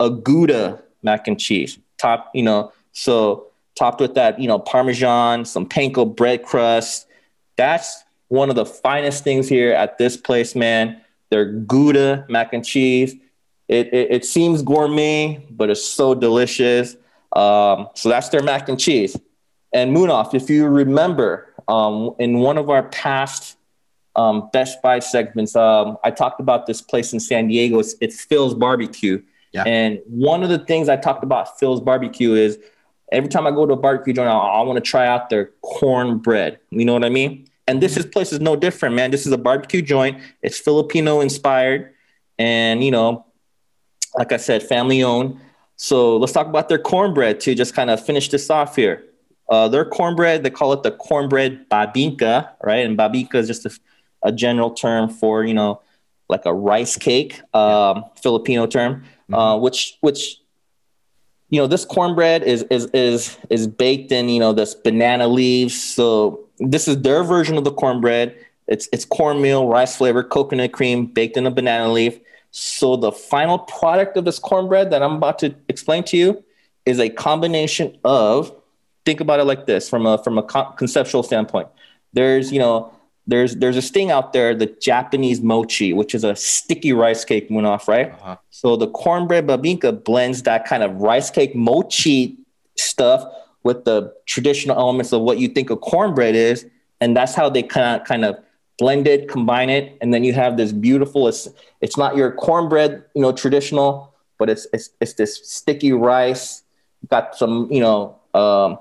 a Gouda mac and cheese top. You know, so topped with that, you know, Parmesan, some panko bread crust. That's one of the finest things here at this place, man. Their Gouda mac and cheese. It, it, it seems gourmet, but it's so delicious. Um, so that's their mac and cheese. And Munaf, if you remember, um, in one of our past um, Best Bites segments, um, I talked about this place in San Diego. It's, it's Phil's Barbecue. Yeah. And one of the things I talked about Phil's Barbecue is every time I go to a barbecue joint, I, I want to try out their cornbread. You know what I mean? And this is place is no different, man. This is a barbecue joint. It's Filipino inspired, and you know, like I said, family owned. So let's talk about their cornbread to just kind of finish this off here. Uh, their cornbread, they call it the cornbread bibingka, right? And bibingka is just a, a general term for you know, like a rice cake, um, Filipino term, uh, which which you know this cornbread is is is is baked in you know this banana leaves. So this is their version of the cornbread. It's it's cornmeal, rice flavor, coconut cream baked in a banana leaf. So the final product of this cornbread that I'm about to explain to you is a combination of think about it like this from a from a co- conceptual standpoint. There's you know there's there's a sting out there, the Japanese mochi, which is a sticky rice cake went off, right? Uh-huh. So the cornbread bibingka blends that kind of rice cake mochi stuff with the traditional elements of what you think a cornbread is, and that's how they kind of kind of blend it, combine it, and then you have this beautiful. It's it's not your cornbread, you know, traditional, but it's it's it's this sticky rice, got some you know um,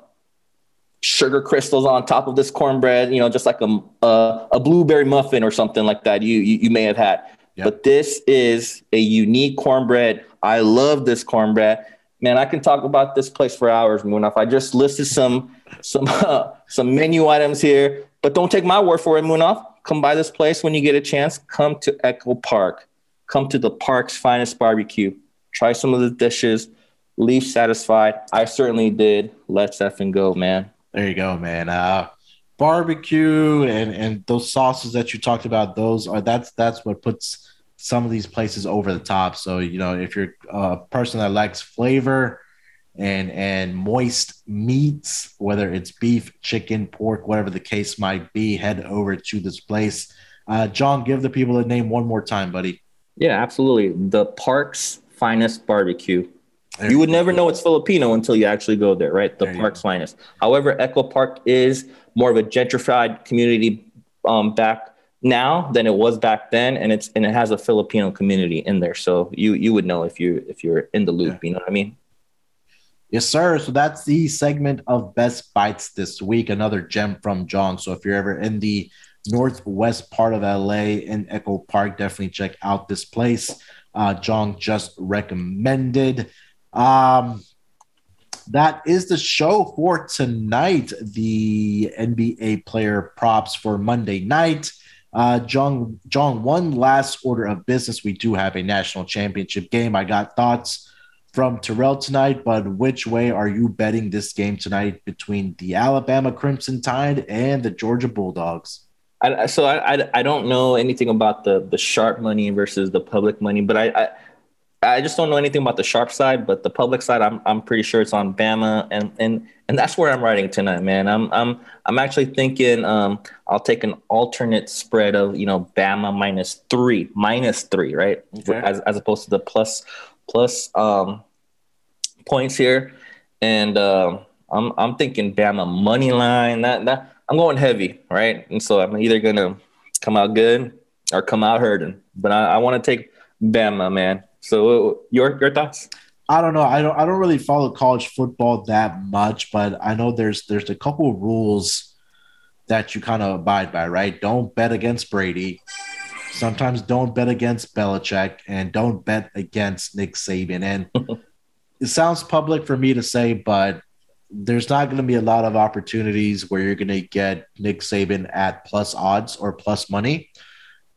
sugar crystals on top of this cornbread, you know, just like a a, a blueberry muffin or something like that. You you, you may have had, Yep. but this is a unique cornbread. I love this cornbread. Man, I can talk about this place for hours, Moon. If I just listed some some uh, some menu items here, but don't take my word for it, Munaf. Come by this place when you get a chance. Come to Echo Park. Come to the park's finest barbecue. Try some of the dishes. Leave satisfied. I certainly did. Let's effing go, man. There you go, man. Uh, barbecue and and those sauces that you talked about, those are that's that's what puts some of these places over the top. So you know, if you're a person that likes flavor and and moist meats, whether it's beef, chicken, pork, whatever the case might be, head over to this place. Uh, Jong, give the people the name one more time, buddy. Yeah, absolutely. The park's finest barbecue. There You would never know it's Filipino until you actually go there, right? The There park's finest. However, Echo Park is more of a gentrified community um, back now than it was back then, and it's and it has a Filipino community in there. So you you would know if you if you're in the loop. You know what I mean? Yes, sir. So that's the segment of Best Bites this week. Another gem from Jong. So if you're ever in the northwest part of LA in Echo Park, definitely check out this place. Uh, Jong just recommended. Um, that is the show for tonight. The NBA player props for Monday night. Uh, Jong, Jong, one last order of business. We do have a national championship game. I got thoughts from Terrell tonight, but which way are you betting this game tonight between the Alabama Crimson Tide and the Georgia Bulldogs? I, so I, I I don't know anything about the the sharp money versus the public money, but I, I I just don't know anything about the sharp side. But the public side, I'm I'm pretty sure it's on Bama, and and and that's where I'm writing tonight, man. I'm I'm I'm actually thinking um I'll take an alternate spread of you know Bama minus three, minus three, right? Okay. As as opposed to the plus plus um points here, and um I'm I'm thinking Bama money line. That that I'm going heavy, right? And so I'm either gonna come out good or come out hurting. But I, I want to take Bama, man. So uh, your your thoughts? I don't know. I don't. I don't really follow college football that much, but I know there's there's a couple of rules that you kind of abide by, right? Don't bet against Brady. Sometimes don't bet against Belichick, and don't bet against Nick Saban. And it sounds public for me to say, but there's not going to be a lot of opportunities where you're going to get Nick Saban at plus odds or plus money.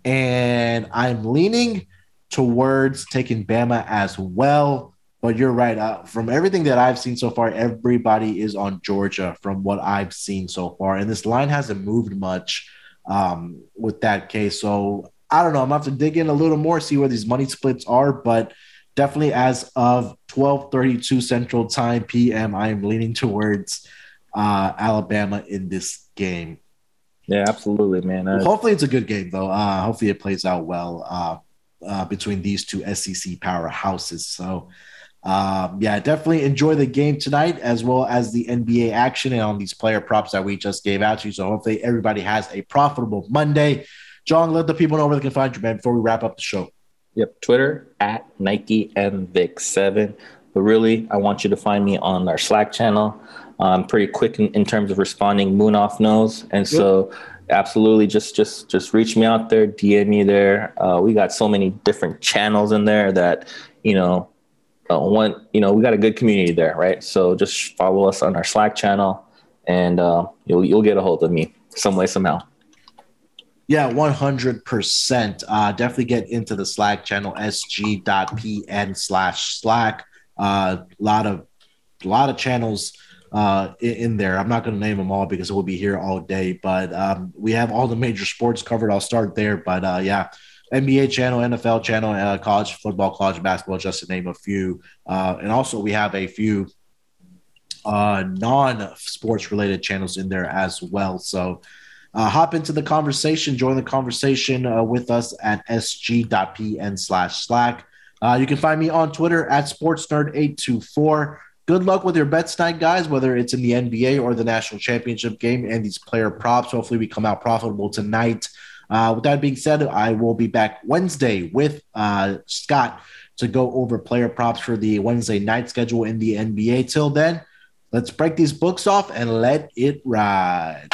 And I'm leaning towards taking Bama as well. But you're right. Uh, from everything that I've seen so far, everybody is on Georgia from what I've seen so far. And this line hasn't moved much um, with that case. So I don't know. I'm going to have to dig in a little more, see where these money splits are. But definitely as of 12:32 Central Time PM, I am leaning towards uh, Alabama in this game. Yeah, absolutely, man. Uh, hopefully, it's a good game though. Uh, hopefully, it plays out well uh, between these two SEC powerhouses. So. Um, yeah, definitely enjoy the game tonight as well as the NBA action and on these player props that we just gave out to you. So hopefully everybody has a profitable Monday. John, let the people know where they can find you, man, before we wrap up the show. Yep, Twitter at Nike MVic7. But really, I want you to find me on our Slack channel. I'm pretty quick in, in terms of responding. Munaf knows, and so absolutely just just just reach me out there, DM me there. Uh, we got so many different channels in there that you know uh, you know we got a good community there, right? So just follow us on our Slack channel, and uh, you'll you'll get a hold of me some way somehow. Yeah, 100%. Uh, definitely get into the Slack channel, sg.pn slash Slack. A uh, lot of a lot of channels uh, in there. I'm not going to name them all because we'll be here all day, but um, we have all the major sports covered. I'll start there. But uh, yeah, NBA channel, NFL channel, uh, college football, college basketball, just to name a few. Uh, and also, we have a few uh, non sports related channels in there as well. So, uh, hop into the conversation, join the conversation uh, with us at sg.pn slash slack. Uh, you can find me on Twitter at sportsnerd824. Good luck with your bets tonight, guys, whether it's in the NBA or the national championship game and these player props. Hopefully, we come out profitable tonight. Uh, with that being said, I will be back Wednesday with uh, Scott to go over player props for the Wednesday night schedule in the NBA. Till then, let's break these books off and let it ride.